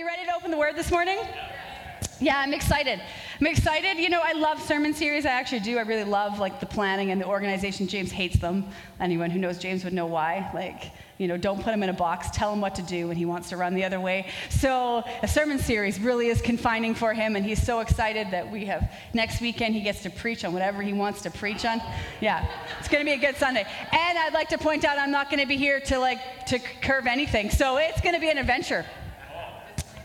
you ready to open the word this morning? Yeah, I'm excited. I'm excited. You know, I love sermon series. I actually do. I really love like the planning and the organization. James hates them. Anyone who knows James would know why. Like, you know, don't put him in a box. Tell him what to do, and he wants to run the other way. So a sermon series really is confining for him, and he's so excited that we have next weekend he gets to preach on whatever he wants to preach on. Yeah, it's going to be a good Sunday. And I'd like to point out I'm not going to be here to like to curve anything. So it's going to be an adventure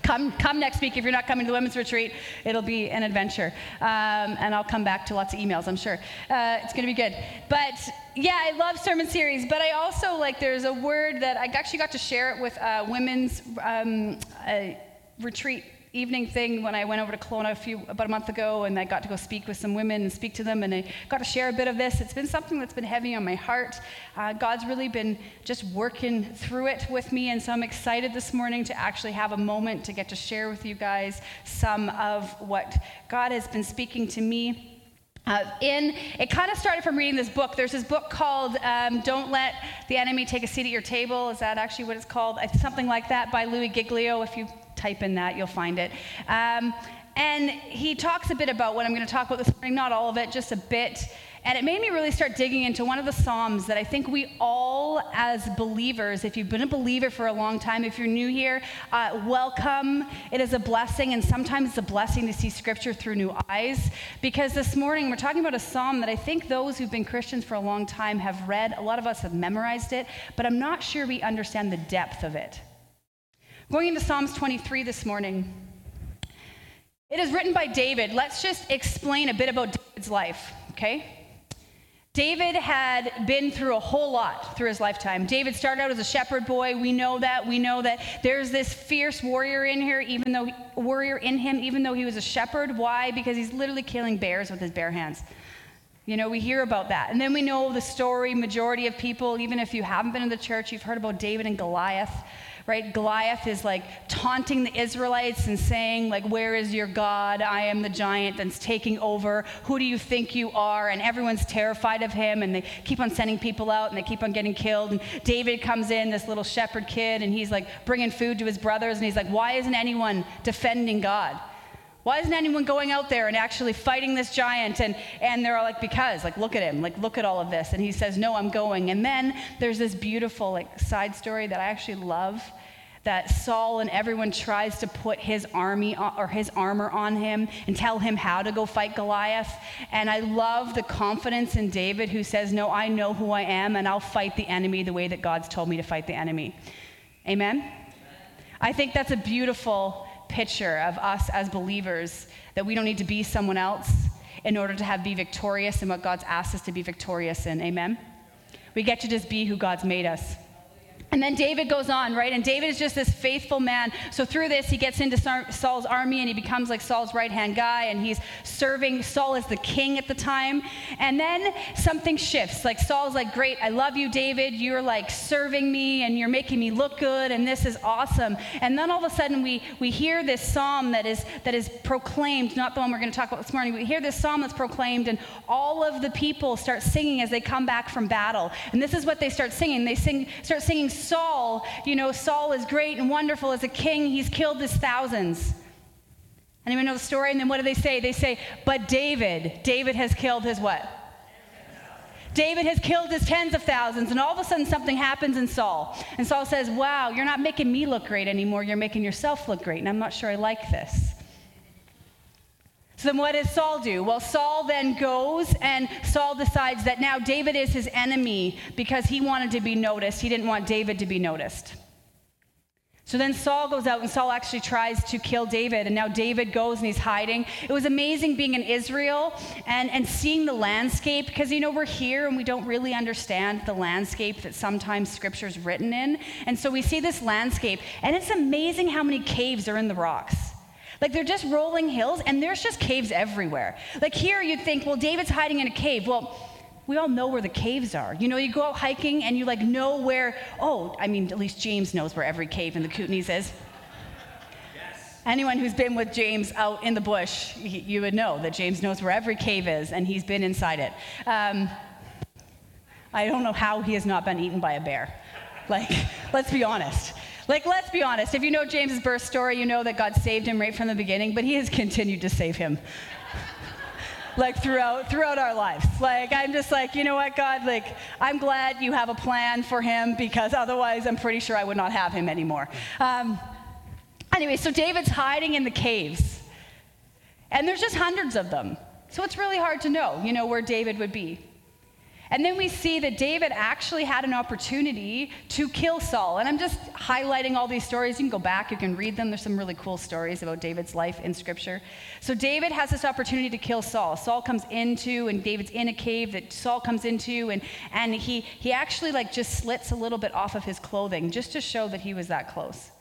come, come next week. If you're not coming to the women's retreat, it'll be an adventure. Um, and I'll come back to lots of emails, I'm sure. Uh, it's going to be good. But yeah, I love sermon series, but I also like there's a word that I actually got to share it with a women's um, retreat evening thing when I went over to Kelowna a few about a month ago, and I got to go speak with some women and speak to them, and I got to share a bit of this. It's been something that's been heavy on my heart. Uh, God's really been just working through it with me, and so I'm excited this morning to actually have a moment to get to share with you guys some of what God has been speaking to me. Uh, in it kind of started from reading this book there's this book called um, don't let the enemy take a seat at your table is that actually what it's called something like that by louis giglio if you type in that, you'll find it. Um, and he talks a bit about what I'm going to talk about this morning, not all of it, just a bit. And it made me really start digging into one of the Psalms that I think we all, as believers, if you've been a believer for a long time, if you're new here, uh, welcome. It is a blessing, and sometimes it's a blessing to see Scripture through new eyes. Because this morning we're talking about a Psalm that I think those who've been Christians for a long time have read. A lot of us have memorized it, but I'm not sure we understand the depth of it. Going into Psalms 23 this morning. It is written by David. Let's just explain a bit about David's life, okay? David had been through a whole lot through his lifetime. David started out as a shepherd boy. We know that. We know that there's this fierce warrior in here, even though warrior in him, even though he was a shepherd. Why? Because he's literally killing bears with his bare hands. You know, we hear about that. And then we know the story, majority of people, even if you haven't been in the church, you've heard about David and Goliath right? Goliath is like taunting the Israelites and saying, like, where is your God? I am the giant that's taking over. Who do you think you are? And everyone's terrified of him, and they keep on sending people out, and they keep on getting killed. And David comes in, this little shepherd kid, and he's like bringing food to his brothers, and he's like, why isn't anyone defending God? Why isn't anyone going out there and actually fighting this giant? And, and they're all like, because, like, look at him, like, look at all of this. And he says, no, I'm going. And then there's this beautiful, like, side story that I actually love that Saul and everyone tries to put his army or his armor on him and tell him how to go fight Goliath. And I love the confidence in David who says, No, I know who I am and I'll fight the enemy the way that God's told me to fight the enemy. Amen? I think that's a beautiful picture of us as believers that we don't need to be someone else in order to have be victorious in what God's asked us to be victorious in. Amen? We get to just be who God's made us. And then David goes on, right? And David is just this faithful man. So through this, he gets into Saul's army and he becomes like Saul's right hand guy and he's serving Saul as the king at the time. And then something shifts. Like Saul's like, Great, I love you, David. You're like serving me and you're making me look good and this is awesome. And then all of a sudden, we, we hear this psalm that is, that is proclaimed, not the one we're going to talk about this morning. We hear this psalm that's proclaimed, and all of the people start singing as they come back from battle. And this is what they start singing. They sing, start singing Saul, you know, Saul is great and wonderful as a king. He's killed his thousands. Anyone know the story? And then what do they say? They say, but David, David has killed his what? David has killed his tens of thousands, and all of a sudden something happens in Saul. And Saul says, Wow, you're not making me look great anymore, you're making yourself look great, and I'm not sure I like this. So then what does Saul do? Well, Saul then goes and Saul decides that now David is his enemy because he wanted to be noticed. He didn't want David to be noticed. So then Saul goes out and Saul actually tries to kill David. And now David goes and he's hiding. It was amazing being in Israel and, and seeing the landscape because, you know, we're here and we don't really understand the landscape that sometimes scripture's written in. And so we see this landscape and it's amazing how many caves are in the rocks. Like they're just rolling hills and there's just caves everywhere. Like here you'd think, well, David's hiding in a cave. Well, we all know where the caves are. You know, you go out hiking and you like know where, oh, I mean, at least James knows where every cave in the Kootenays is. Yes. Anyone who's been with James out in the bush, you would know that James knows where every cave is and he's been inside it. Um, I don't know how he has not been eaten by a bear. Like, let's be honest. Like, let's be honest. If you know James's birth story, you know that God saved him right from the beginning, but he has continued to save him. like throughout throughout our lives. Like I'm just like, you know what, God, like I'm glad you have a plan for him because otherwise I'm pretty sure I would not have him anymore. Um, anyway, so David's hiding in the caves. And there's just hundreds of them. So it's really hard to know, you know, where David would be. And then we see that David actually had an opportunity to kill Saul. And I'm just highlighting all these stories. You can go back, you can read them. There's some really cool stories about David's life in Scripture. So David has this opportunity to kill Saul. Saul comes into, and David's in a cave that Saul comes into, and, and he, he actually like just slits a little bit off of his clothing just to show that he was that close.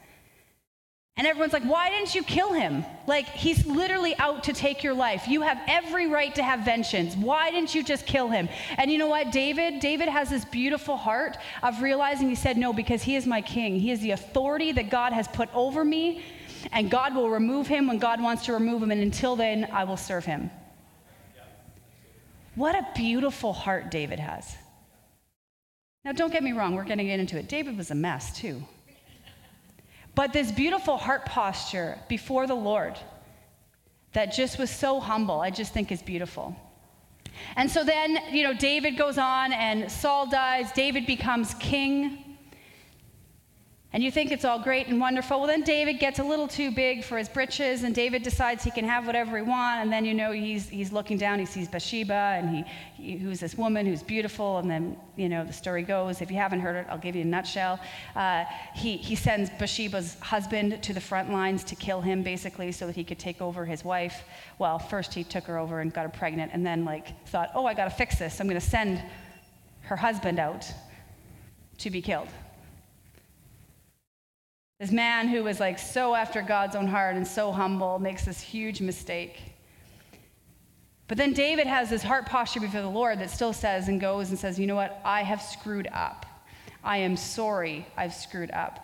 And everyone's like, why didn't you kill him? Like, he's literally out to take your life. You have every right to have vengeance. Why didn't you just kill him? And you know what, David? David has this beautiful heart of realizing he said, no, because he is my king. He is the authority that God has put over me, and God will remove him when God wants to remove him, and until then, I will serve him. What a beautiful heart David has. Now, don't get me wrong, we're going to get into it. David was a mess, too. But this beautiful heart posture before the Lord that just was so humble, I just think is beautiful. And so then, you know, David goes on and Saul dies. David becomes king and you think it's all great and wonderful. Well, then David gets a little too big for his britches, and David decides he can have whatever he wants. And then you know he's he's looking down, he sees Bathsheba, and he, he who's this woman who's beautiful. And then you know the story goes. If you haven't heard it, I'll give you a nutshell. Uh, he he sends Bathsheba's husband to the front lines to kill him, basically, so that he could take over his wife. Well, first he took her over and got her pregnant, and then like thought, oh, I got to fix this. I'm going to send her husband out to be killed. This man who was like so after God's own heart and so humble makes this huge mistake. But then David has this heart posture before the Lord that still says and goes and says, You know what? I have screwed up. I am sorry I've screwed up.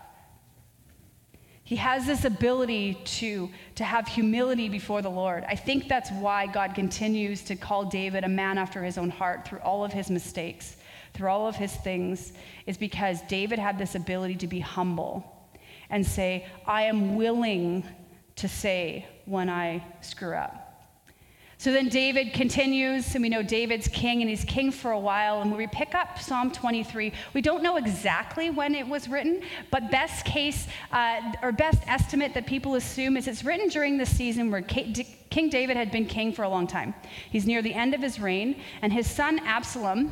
He has this ability to, to have humility before the Lord. I think that's why God continues to call David a man after his own heart through all of his mistakes, through all of his things, is because David had this ability to be humble and say, I am willing to say when I screw up. So then David continues, and we know David's king, and he's king for a while. And when we pick up Psalm 23, we don't know exactly when it was written, but best case uh, or best estimate that people assume is it's written during the season where King David had been king for a long time. He's near the end of his reign, and his son Absalom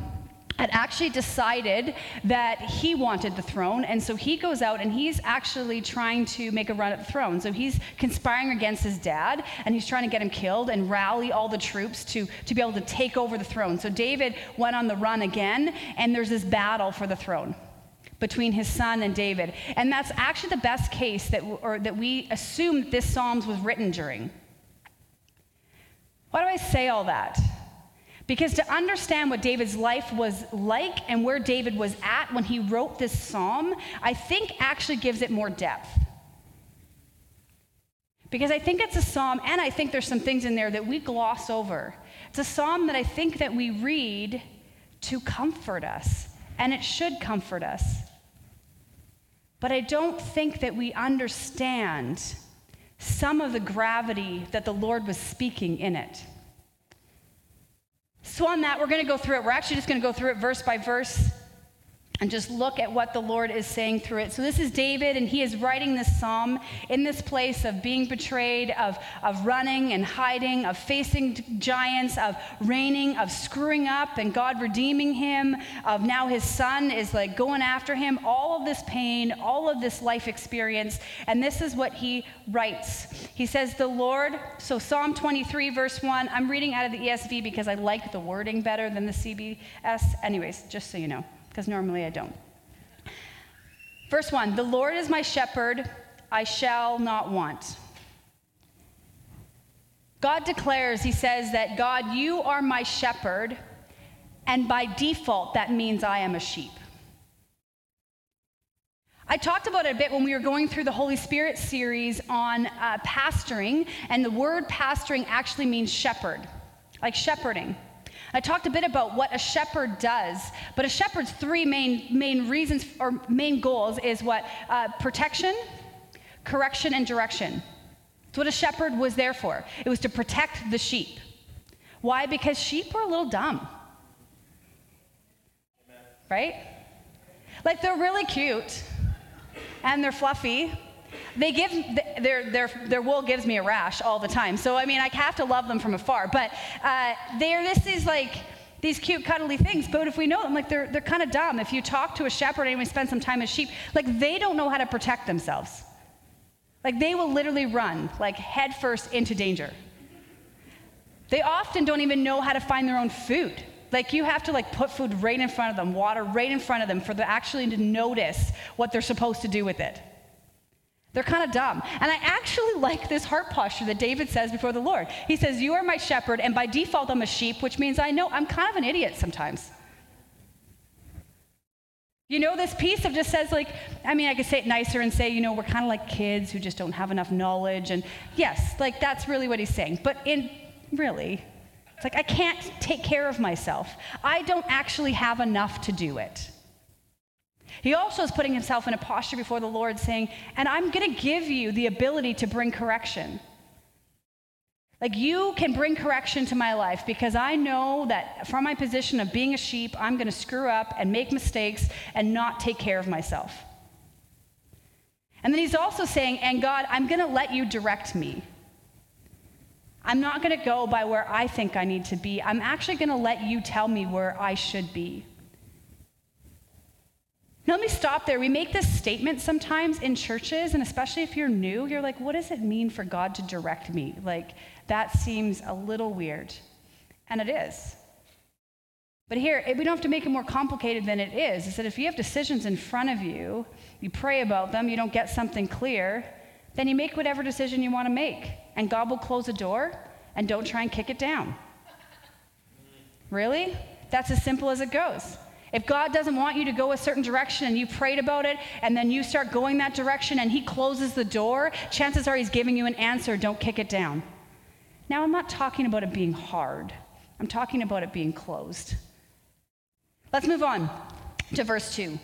had actually decided that he wanted the throne. And so he goes out and he's actually trying to make a run at the throne. So he's conspiring against his dad and he's trying to get him killed and rally all the troops to, to be able to take over the throne. So David went on the run again, and there's this battle for the throne between his son and David. And that's actually the best case that, or that we assume this Psalms was written during. Why do I say all that? Because to understand what David's life was like and where David was at when he wrote this psalm, I think actually gives it more depth. Because I think it's a psalm, and I think there's some things in there that we gloss over. It's a psalm that I think that we read to comfort us, and it should comfort us. But I don't think that we understand some of the gravity that the Lord was speaking in it. So, on that, we're going to go through it. We're actually just going to go through it verse by verse and just look at what the Lord is saying through it. So, this is David, and he is writing this psalm in this place of being betrayed, of, of running and hiding, of facing giants, of reigning, of screwing up, and God redeeming him, of now his son is like going after him. All of this pain, all of this life experience. And this is what he writes. He says, The Lord, so Psalm 23, verse 1, I'm reading out of the ESV because I like the wording better than the CBS. Anyways, just so you know because normally I don't. Verse 1 The Lord is my shepherd, I shall not want. God declares, He says that God, you are my shepherd, and by default, that means I am a sheep. I talked about it a bit when we were going through the Holy Spirit series on uh, pastoring, and the word pastoring actually means shepherd, like shepherding. I talked a bit about what a shepherd does, but a shepherd's three main, main reasons or main goals is what? Uh, protection, correction, and direction. It's what a shepherd was there for. It was to protect the sheep. Why? Because sheep are a little dumb. Right? Like they're really cute and they're fluffy. They give their, their, their wool gives me a rash all the time. So I mean, I have to love them from afar. But uh, they're this is like these cute cuddly things. But if we know them, like they're they're kind of dumb. If you talk to a shepherd and we spend some time with sheep, like they don't know how to protect themselves. Like they will literally run like headfirst into danger. They often don't even know how to find their own food. Like you have to like put food right in front of them, water right in front of them for them actually to notice what they're supposed to do with it. They're kind of dumb. And I actually like this heart posture that David says before the Lord. He says, You are my shepherd, and by default, I'm a sheep, which means I know I'm kind of an idiot sometimes. You know, this piece of just says, like, I mean, I could say it nicer and say, you know, we're kind of like kids who just don't have enough knowledge. And yes, like, that's really what he's saying. But in really, it's like, I can't take care of myself. I don't actually have enough to do it. He also is putting himself in a posture before the Lord saying, and I'm going to give you the ability to bring correction. Like you can bring correction to my life because I know that from my position of being a sheep, I'm going to screw up and make mistakes and not take care of myself. And then he's also saying, and God, I'm going to let you direct me. I'm not going to go by where I think I need to be. I'm actually going to let you tell me where I should be. Now, let me stop there. We make this statement sometimes in churches, and especially if you're new, you're like, what does it mean for God to direct me? Like, that seems a little weird. And it is. But here, eh, we don't have to make it more complicated than it is. Is that if you have decisions in front of you, you pray about them, you don't get something clear, then you make whatever decision you want to make. And God will close a door, and don't try and kick it down. Really? That's as simple as it goes. If God doesn't want you to go a certain direction and you prayed about it and then you start going that direction and He closes the door, chances are He's giving you an answer. Don't kick it down. Now, I'm not talking about it being hard, I'm talking about it being closed. Let's move on to verse 2.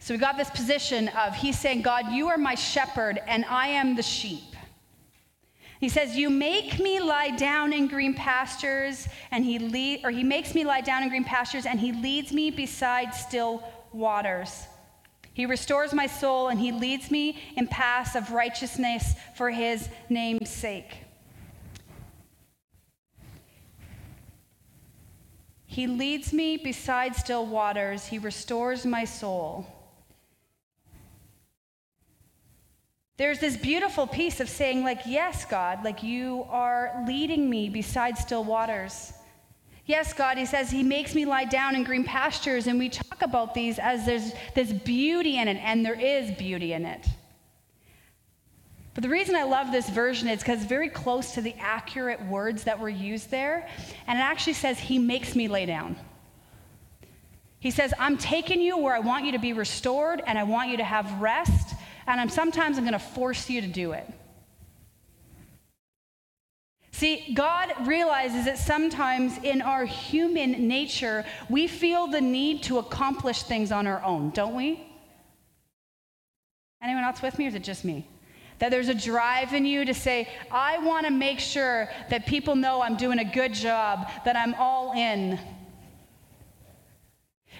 So we got this position of He's saying, God, you are my shepherd and I am the sheep. He says, "You make me lie down in green pastures, and he lead, or he makes me lie down in green pastures, and he leads me beside still waters." He restores my soul and he leads me in paths of righteousness for his name's sake. He leads me beside still waters. He restores my soul. There's this beautiful piece of saying, like, yes, God, like you are leading me beside still waters. Yes, God, he says, He makes me lie down in green pastures. And we talk about these as there's this beauty in it, and there is beauty in it. But the reason I love this version is because it's very close to the accurate words that were used there. And it actually says, He makes me lay down. He says, I'm taking you where I want you to be restored, and I want you to have rest, and I'm sometimes I'm going to force you to do it. See, God realizes that sometimes in our human nature, we feel the need to accomplish things on our own, don't we? Anyone else with me, or is it just me? That there's a drive in you to say, I want to make sure that people know I'm doing a good job, that I'm all in.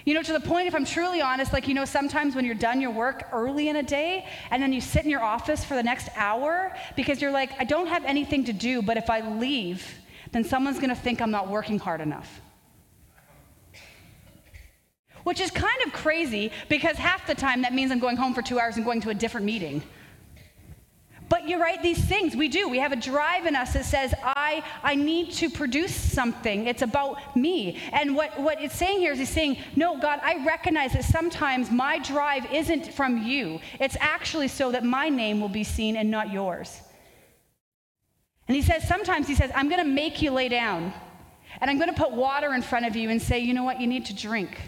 You know, to the point, if I'm truly honest, like, you know, sometimes when you're done your work early in a day and then you sit in your office for the next hour because you're like, I don't have anything to do, but if I leave, then someone's going to think I'm not working hard enough. Which is kind of crazy because half the time that means I'm going home for two hours and going to a different meeting. But you're right, these things we do. We have a drive in us that says, I, I need to produce something. It's about me. And what, what it's saying here is he's saying, No, God, I recognize that sometimes my drive isn't from you. It's actually so that my name will be seen and not yours. And he says, sometimes he says, I'm going to make you lay down. And I'm going to put water in front of you and say, you know what, you need to drink.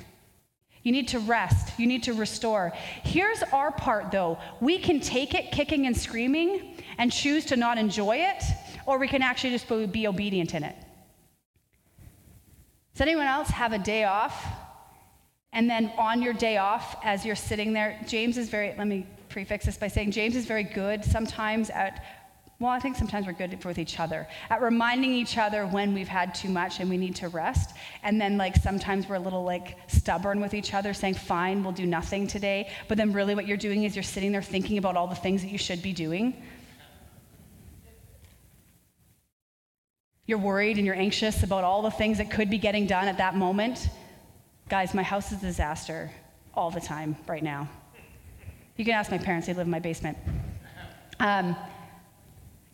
You need to rest. You need to restore. Here's our part, though. We can take it kicking and screaming and choose to not enjoy it, or we can actually just be obedient in it. Does anyone else have a day off? And then on your day off, as you're sitting there, James is very, let me prefix this by saying James is very good sometimes at well, I think sometimes we're good with each other at reminding each other when we've had too much and we need to rest. And then, like, sometimes we're a little like stubborn with each other, saying, fine, we'll do nothing today. But then, really, what you're doing is you're sitting there thinking about all the things that you should be doing. You're worried and you're anxious about all the things that could be getting done at that moment. Guys, my house is a disaster all the time right now. You can ask my parents, they live in my basement. Um,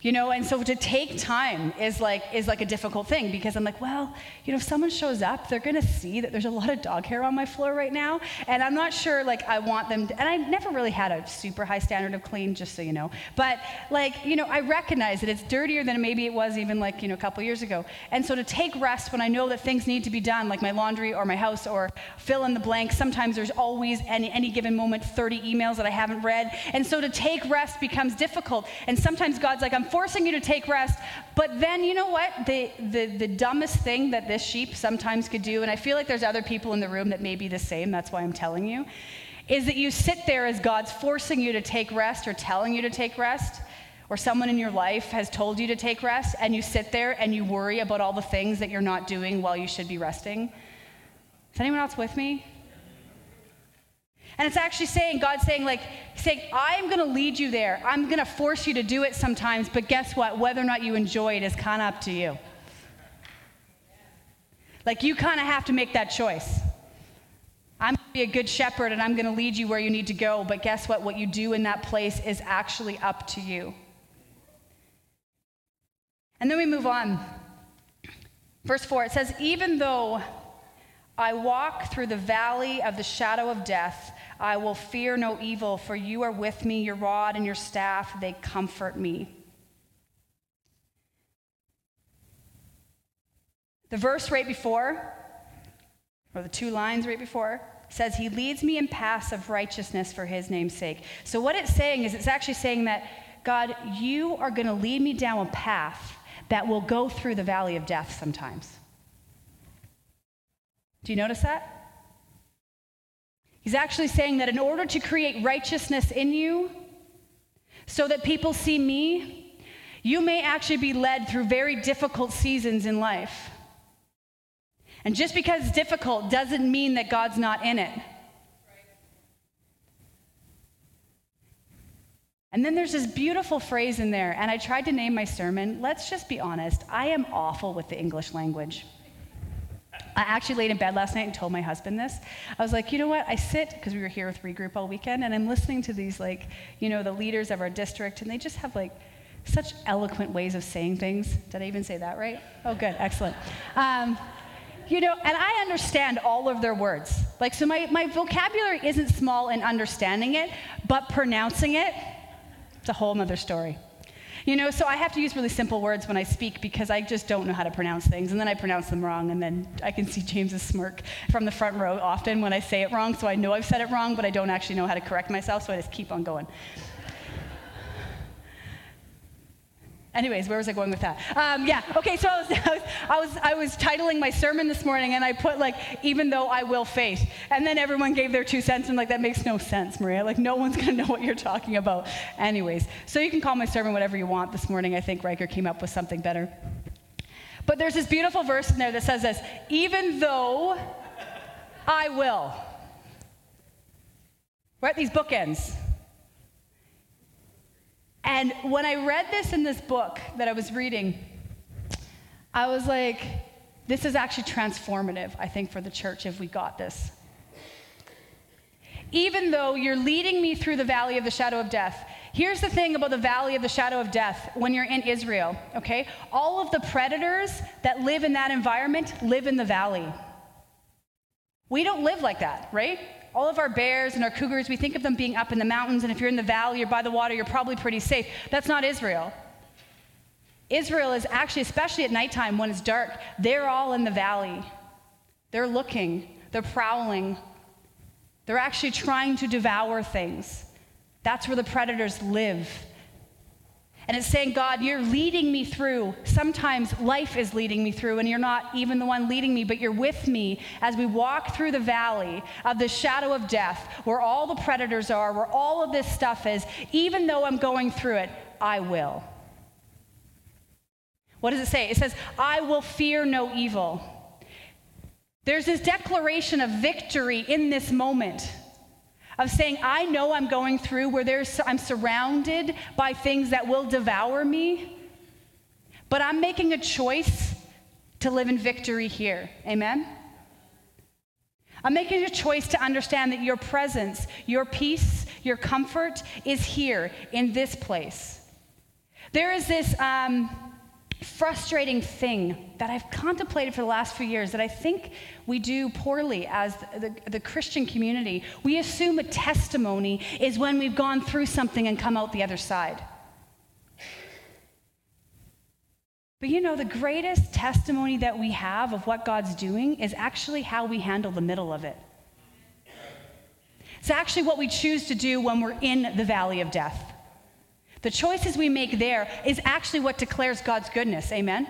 you know, and so to take time is like is like a difficult thing because I'm like, well, you know, if someone shows up, they're gonna see that there's a lot of dog hair on my floor right now, and I'm not sure like I want them. To, and I never really had a super high standard of clean, just so you know. But like, you know, I recognize that it's dirtier than maybe it was even like you know a couple years ago. And so to take rest when I know that things need to be done, like my laundry or my house or fill in the blank. Sometimes there's always any any given moment 30 emails that I haven't read, and so to take rest becomes difficult. And sometimes God's like, I'm forcing you to take rest. But then, you know what? The, the, the dumbest thing that this sheep sometimes could do, and I feel like there's other people in the room that may be the same, that's why I'm telling you, is that you sit there as God's forcing you to take rest or telling you to take rest or someone in your life has told you to take rest, and you sit there and you worry about all the things that you're not doing while you should be resting. Is anyone else with me? And it's actually saying, God's saying, like, saying, I'm going to lead you there. I'm going to force you to do it sometimes, but guess what? Whether or not you enjoy it is kind of up to you. Like, you kind of have to make that choice. I'm going to be a good shepherd and I'm going to lead you where you need to go, but guess what? What you do in that place is actually up to you. And then we move on. Verse 4 it says, Even though I walk through the valley of the shadow of death, I will fear no evil, for you are with me, your rod and your staff, they comfort me. The verse right before, or the two lines right before, says, He leads me in paths of righteousness for His name's sake. So, what it's saying is, it's actually saying that, God, you are going to lead me down a path that will go through the valley of death sometimes. Do you notice that? He's actually saying that in order to create righteousness in you, so that people see me, you may actually be led through very difficult seasons in life. And just because it's difficult doesn't mean that God's not in it. And then there's this beautiful phrase in there, and I tried to name my sermon. Let's just be honest, I am awful with the English language. I actually laid in bed last night and told my husband this. I was like, you know what? I sit, because we were here with Regroup all weekend, and I'm listening to these, like, you know, the leaders of our district, and they just have, like, such eloquent ways of saying things. Did I even say that right? Oh, good, excellent. Um, you know, and I understand all of their words. Like, so my, my vocabulary isn't small in understanding it, but pronouncing it, it's a whole other story. You know, so I have to use really simple words when I speak because I just don't know how to pronounce things. And then I pronounce them wrong. And then I can see James's smirk from the front row often when I say it wrong. So I know I've said it wrong, but I don't actually know how to correct myself. So I just keep on going. Anyways, where was I going with that? Um, yeah, okay, so I was, I was, I, was, I was titling my sermon this morning and I put like, even though I will faith. And then everyone gave their two cents and like, that makes no sense, Maria. Like, no one's gonna know what you're talking about. Anyways, so you can call my sermon whatever you want. This morning, I think Riker came up with something better. But there's this beautiful verse in there that says this even though I will. We're these bookends. And when I read this in this book that I was reading, I was like, this is actually transformative, I think, for the church if we got this. Even though you're leading me through the valley of the shadow of death, here's the thing about the valley of the shadow of death when you're in Israel, okay? All of the predators that live in that environment live in the valley. We don't live like that, right? All of our bears and our cougars, we think of them being up in the mountains, and if you're in the valley or by the water, you're probably pretty safe. That's not Israel. Israel is actually, especially at nighttime when it's dark, they're all in the valley. They're looking, they're prowling, they're actually trying to devour things. That's where the predators live. And it's saying, God, you're leading me through. Sometimes life is leading me through, and you're not even the one leading me, but you're with me as we walk through the valley of the shadow of death, where all the predators are, where all of this stuff is. Even though I'm going through it, I will. What does it say? It says, I will fear no evil. There's this declaration of victory in this moment of saying, I know I'm going through where there's, I'm surrounded by things that will devour me, but I'm making a choice to live in victory here. Amen? I'm making a choice to understand that your presence, your peace, your comfort is here in this place. There is this. Um, frustrating thing that I've contemplated for the last few years that I think we do poorly as the, the, the, Christian community. We assume a testimony is when we've gone through something and come out the other side. But you know, the greatest testimony that we have of what God's doing is actually how we handle the middle of it. It's actually what we choose to do when we're in the valley of death. The choices we make there is actually what declares God's goodness. Amen?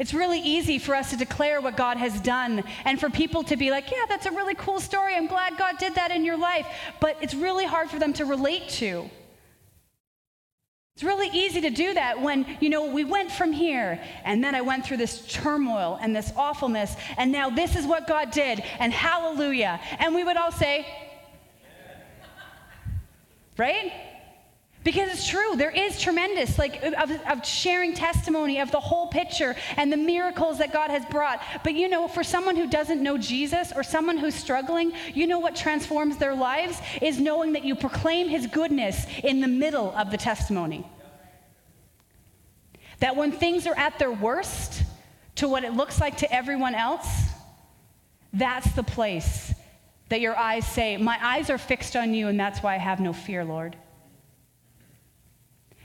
It's really easy for us to declare what God has done and for people to be like, yeah, that's a really cool story. I'm glad God did that in your life. But it's really hard for them to relate to. It's really easy to do that when, you know, we went from here and then I went through this turmoil and this awfulness and now this is what God did and hallelujah. And we would all say, right? Because it's true, there is tremendous, like, of, of, sharing testimony of the whole picture and the miracles that God has brought. But you know, for someone who doesn't know Jesus or someone who's struggling, you know what transforms their lives is knowing that you proclaim his goodness in the middle of the testimony. That when things are at their worst to what it looks like to everyone else, that's the place that your eyes say, My eyes are fixed on you, and that's why I have no fear, Lord.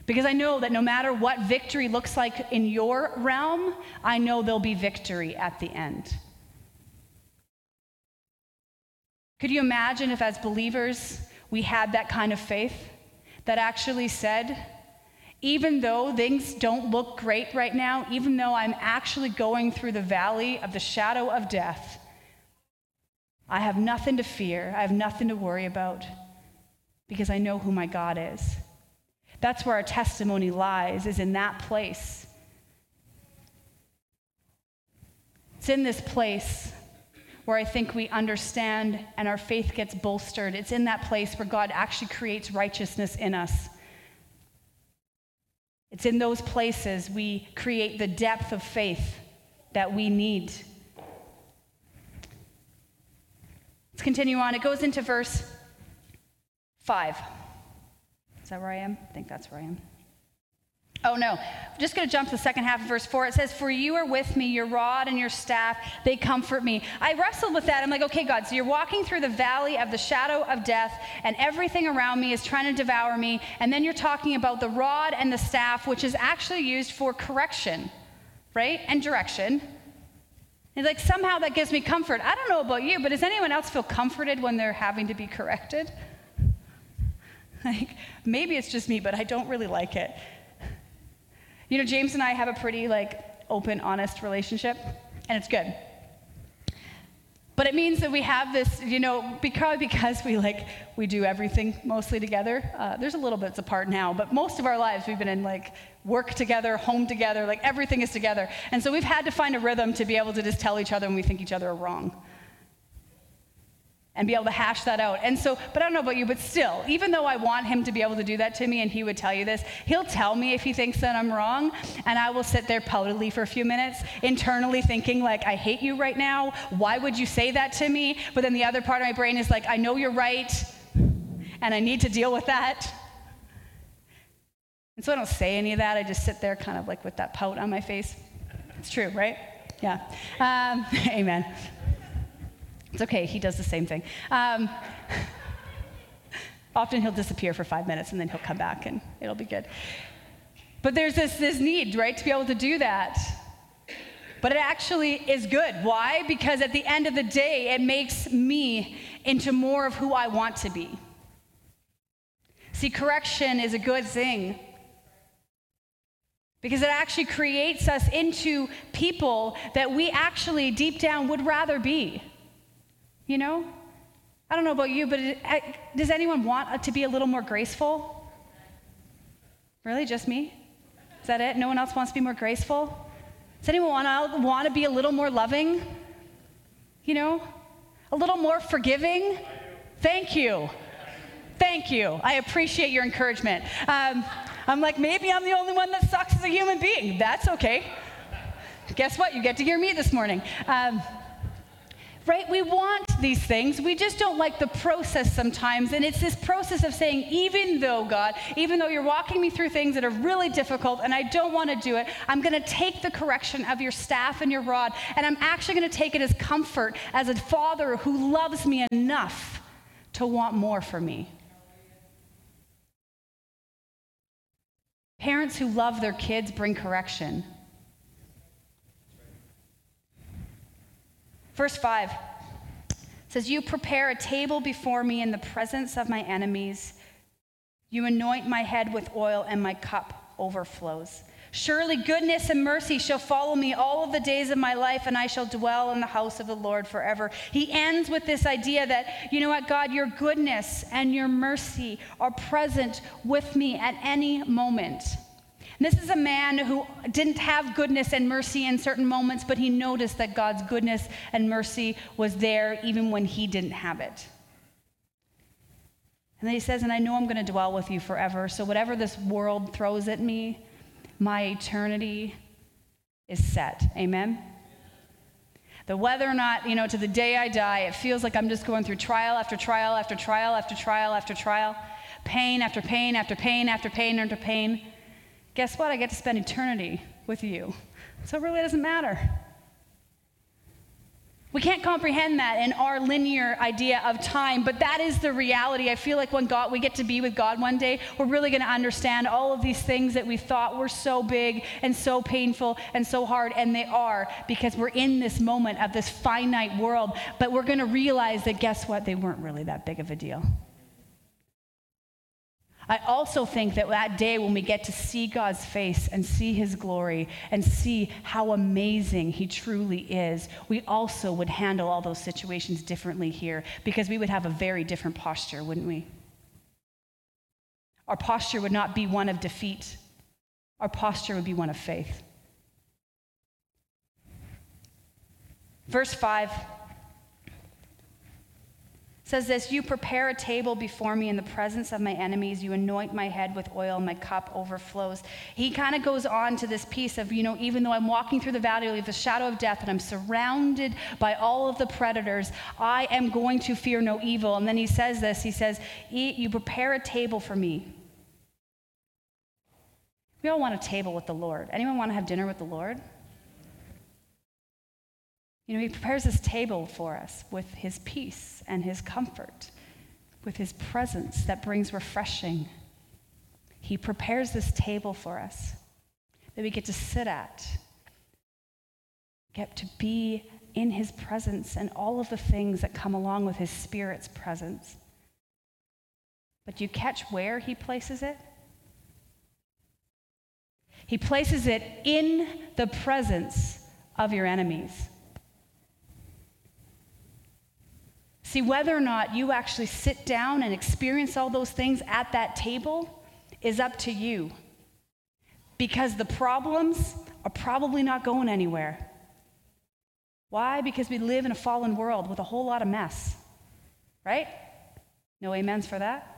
Because I know that no matter what victory looks like in your realm, I know there'll be victory at the end. Could you imagine if, as believers, we had that kind of faith that actually said, even though things don't look great right now, even though I'm actually going through the valley of the shadow of death, I have nothing to fear. I have nothing to worry about because I know who my God is. That's where our testimony lies, is in that place. It's in this place where I think we understand and our faith gets bolstered. It's in that place where God actually creates righteousness in us. It's in those places we create the depth of faith that we need Let's continue on. It goes into verse 5. Is that where I am? I think that's where I am. Oh no, I'm just going to jump to the second half of verse 4. It says, For you are with me, your rod and your staff, they comfort me. I wrestled with that. I'm like, okay, God, so you're walking through the valley of the shadow of death, and everything around me is trying to devour me. And then you're talking about the rod and the staff, which is actually used for correction, right? And direction. And like somehow that gives me comfort. I don't know about you, but does anyone else feel comforted when they're having to be corrected? Like maybe it's just me, but I don't really like it. You know, James and I have a pretty like open, honest relationship, and it's good. But it means that we have this, you know, because, because we like, we do everything mostly together. Uh, there's a little bits apart now, but most of our lives we've been in like work together, home together, like everything is together. And so we've had to find a rhythm to be able to just tell each other when we think each other are wrong and be able to hash that out. And so, but I don't know about you, but still, even though I want him to be able to do that to me and he would tell you this, he'll tell me if he thinks that I'm wrong, and I will sit there poutedly for a few minutes, internally thinking, like, I hate you right now. Why would you say that to me? But then the other part of my brain is like, I know you're right, and I need to deal with that. And so I don't say any of that. I just sit there kind of like with that pout on my face. It's true, right? Yeah. Um, amen. It's okay, he does the same thing. Um, often he'll disappear for five minutes and then he'll come back and it'll be good. But there's this, this need, right, to be able to do that. But it actually is good. Why? Because at the end of the day, it makes me into more of who I want to be. See, correction is a good thing because it actually creates us into people that we actually deep down would rather be. You know? I don't know about you, but it, does anyone want to be a little more graceful? Really? Just me? Is that it? No one else wants to be more graceful? Does anyone want to, want to be a little more loving? You know? A little more forgiving? Thank you. Thank you. I appreciate your encouragement. Um, I'm like, maybe I'm the only one that sucks as a human being. That's okay. Guess what? You get to hear me this morning. Um, right? We want these things. We just don't like the process sometimes. And it's this process of saying, even though, God, even though you're walking me through things that are really difficult and I don't want to do it, I'm going to take the correction of your staff and your rod. And I'm actually going to take it as comfort as a father who loves me enough to want more for me. Parents who love their kids bring correction. Verse 5 says, You prepare a table before me in the presence of my enemies. You anoint my head with oil, and my cup overflows. Surely goodness and mercy shall follow me all of the days of my life, and I shall dwell in the house of the Lord forever. He ends with this idea that, you know what, God, your goodness and your mercy are present with me at any moment. This is a man who didn't have goodness and mercy in certain moments, but he noticed that God's goodness and mercy was there even when he didn't have it. And then he says, And I know I'm going to dwell with you forever. So whatever this world throws at me, my eternity is set. Amen? The whether or not, you know, to the day I die, it feels like I'm just going through trial after trial after trial after trial after trial, pain after pain after pain after pain after pain guess what? I get to spend eternity with you. So it really doesn't matter. We can't comprehend that in our linear idea of time, but that is the reality. I feel like when God, we get to be with God one day, we're really going to understand all of these things that we thought were so big and so painful and so hard, and they are because we're in this moment of this finite world. But we're going to realize that guess what? They weren't really that big of a deal. I also think that that day when we get to see God's face and see his glory and see how amazing he truly is, we also would handle all those situations differently here because we would have a very different posture, wouldn't we? Our posture would not be one of defeat, our posture would be one of faith. Verse 5 says this You prepare a table before me in the presence of my enemies. You anoint my head with oil, my cup overflows. He kind of goes on to this piece of, you know, even though I'm walking through the valley of the shadow of death and I'm surrounded by all of the predators, I am going to fear no evil. And then he says this He says, Eat, You prepare a table for me. We all want a table with the Lord. Anyone want to have dinner with the Lord? You know, He prepares this table for us with His peace and His comfort, with His presence that brings refreshing. He prepares this table for us that we get to sit at, get to be in His presence and all of the things that come along with His Spirit's presence. But you catch where He places it? He places it in the presence of your enemies. See, whether or not you actually sit down and experience all those things at that table is up to you. Because the problems are probably not going anywhere. Why? Because we live in a fallen world with a whole lot of mess. Right? No amens for that?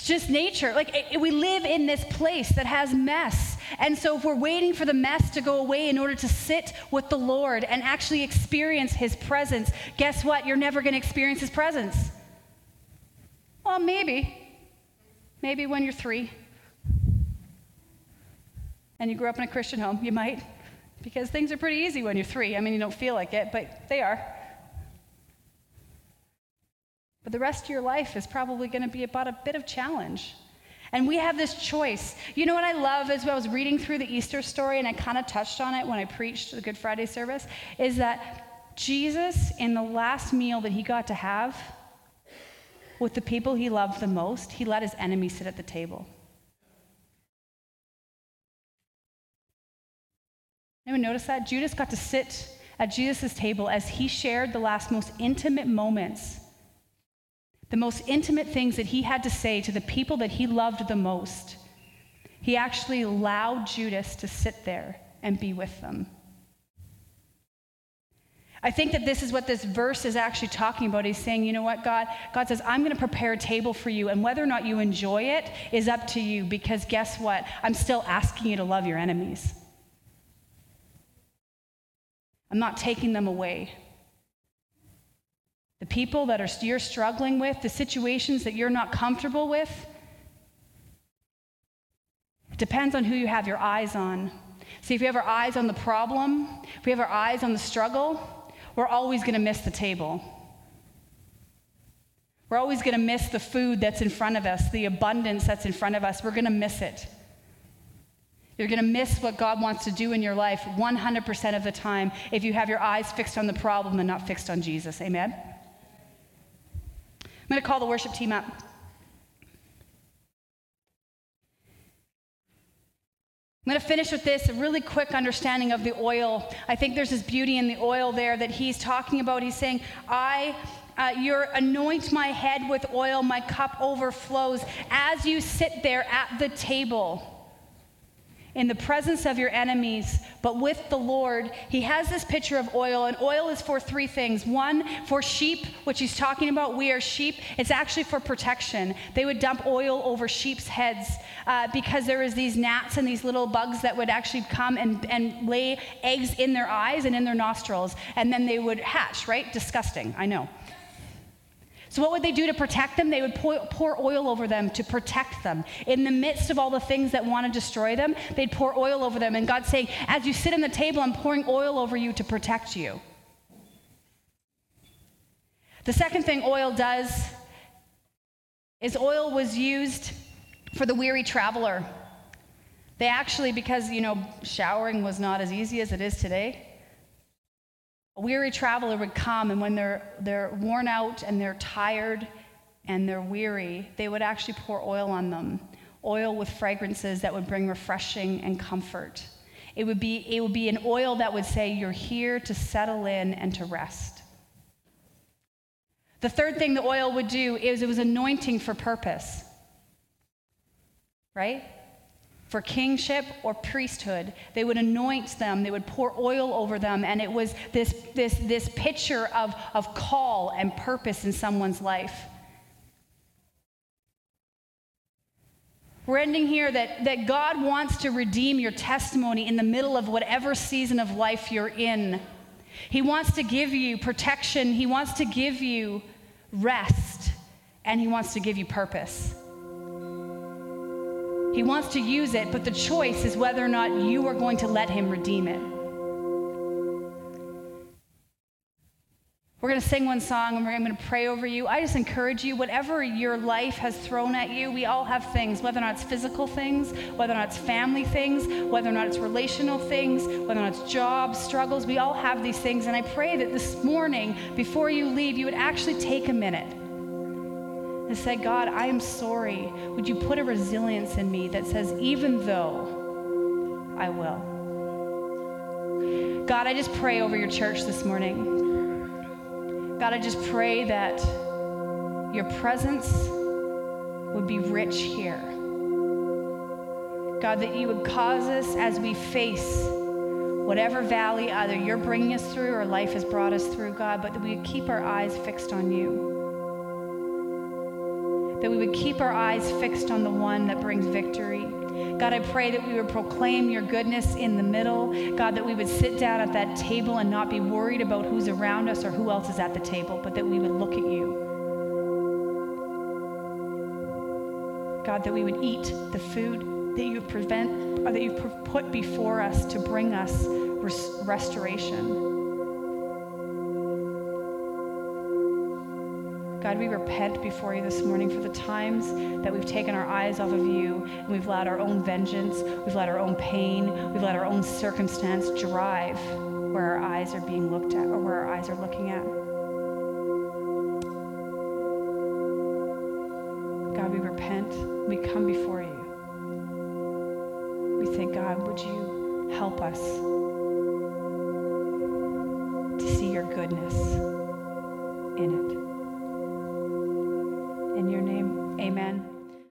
It's just nature. Like, it, we live in this place that has mess. And so, if we're waiting for the mess to go away in order to sit with the Lord and actually experience His presence, guess what? You're never going to experience His presence. Well, maybe. Maybe when you're three and you grew up in a Christian home, you might, because things are pretty easy when you're three. I mean, you don't feel like it, but they are. But the rest of your life is probably going to be about a bit of challenge. And we have this choice. You know what I love as I was reading through the Easter story, and I kind of touched on it when I preached the Good Friday service, is that Jesus, in the last meal that he got to have, with the people he loved the most, he let his enemy sit at the table. Anyone notice that? Judas got to sit at Jesus' table as he shared the last most intimate moments, the most intimate things that he had to say to the people that he loved the most. He actually allowed Judas to sit there and be with them. I think that this is what this verse is actually talking about. He's saying, you know what, God? God says, I'm going to prepare a table for you, and whether or not you enjoy it is up to you because guess what? I'm still asking you to love your enemies. I'm not taking them away. The people that are, you're struggling with, the situations that you're not comfortable with, it depends on who you have your eyes on. See, if we have our eyes on the problem, if we have our eyes on the struggle, we're always going to miss the table. We're always going to miss the food that's in front of us, the abundance that's in front of us. We're going to miss it. You're going to miss what God wants to do in your life 100% of the time if you have your eyes fixed on the problem and not fixed on Jesus. Amen? I'm going to call the worship team up. I'm going to finish with this a really quick understanding of the oil. I think there's this beauty in the oil there that he's talking about. He's saying, I. Uh, you're anoint my head with oil, my cup overflows as you sit there at the table in the presence of your enemies, but with the Lord. He has this picture of oil, and oil is for three things. One, for sheep, which he's talking about. We are sheep. It's actually for protection. They would dump oil over sheep's heads uh, because there was these gnats and these little bugs that would actually come and, and lay eggs in their eyes and in their nostrils, and then they would hatch, right? Disgusting, I know. So, what would they do to protect them? They would pour, oil over them to protect them. In the midst of all the things that want to destroy them, they'd pour oil over them. And God's saying, As you sit on the table, I'm pouring oil over you to protect you. The second thing oil does is oil was used for the weary traveler. They actually, because, you know, showering was not as easy as it is today, a weary traveler would come, and when they're, they're worn out and they're tired and they're weary, they would actually pour oil on them oil with fragrances that would bring refreshing and comfort. It would, be, it would be an oil that would say, You're here to settle in and to rest. The third thing the oil would do is it was anointing for purpose. Right? For kingship or priesthood. They would anoint them, they would pour oil over them, and it was this, this, this picture of, of call and purpose in someone's life. We're ending here that, that God wants to redeem your testimony in the middle of whatever season of life you're in. He wants to give you protection, He wants to give you rest, and He wants to give you purpose. He wants to use it, but the choice is whether or not you are going to let Him redeem it. We're going to sing one song and I'm going to pray over you. I just encourage you, whatever your life has thrown at you, we all have things, whether or not it's physical things, whether or not it's family things, whether or not it's relational things, whether or not it's job struggles, we all have these things. And I pray that this morning, before you leave, you would actually take a minute and say, God, I am sorry. Would you put a resilience in me that says, even though I will? God, I just pray over your church this morning. God, I just pray that your presence would be rich here. God, that you would cause us as we face whatever valley either you're bringing us through or life has brought us through, God, but that we would keep our eyes fixed on you that we would keep our eyes fixed on the one that brings victory. God, I pray that we would proclaim your goodness in the middle. God, that we would sit down at that table and not be worried about who's around us or who else is at the table, but that we would look at you. God, that we would eat the food that you prevent or that you've put before us to bring us res- restoration. God, we repent before you this morning for the times that we've taken our eyes off of you and we've let our own vengeance, we've let our own pain, we've let our own circumstance drive where our eyes are being looked at or where our eyes are looking at. God, we repent. We come before you. We say, God, would you help us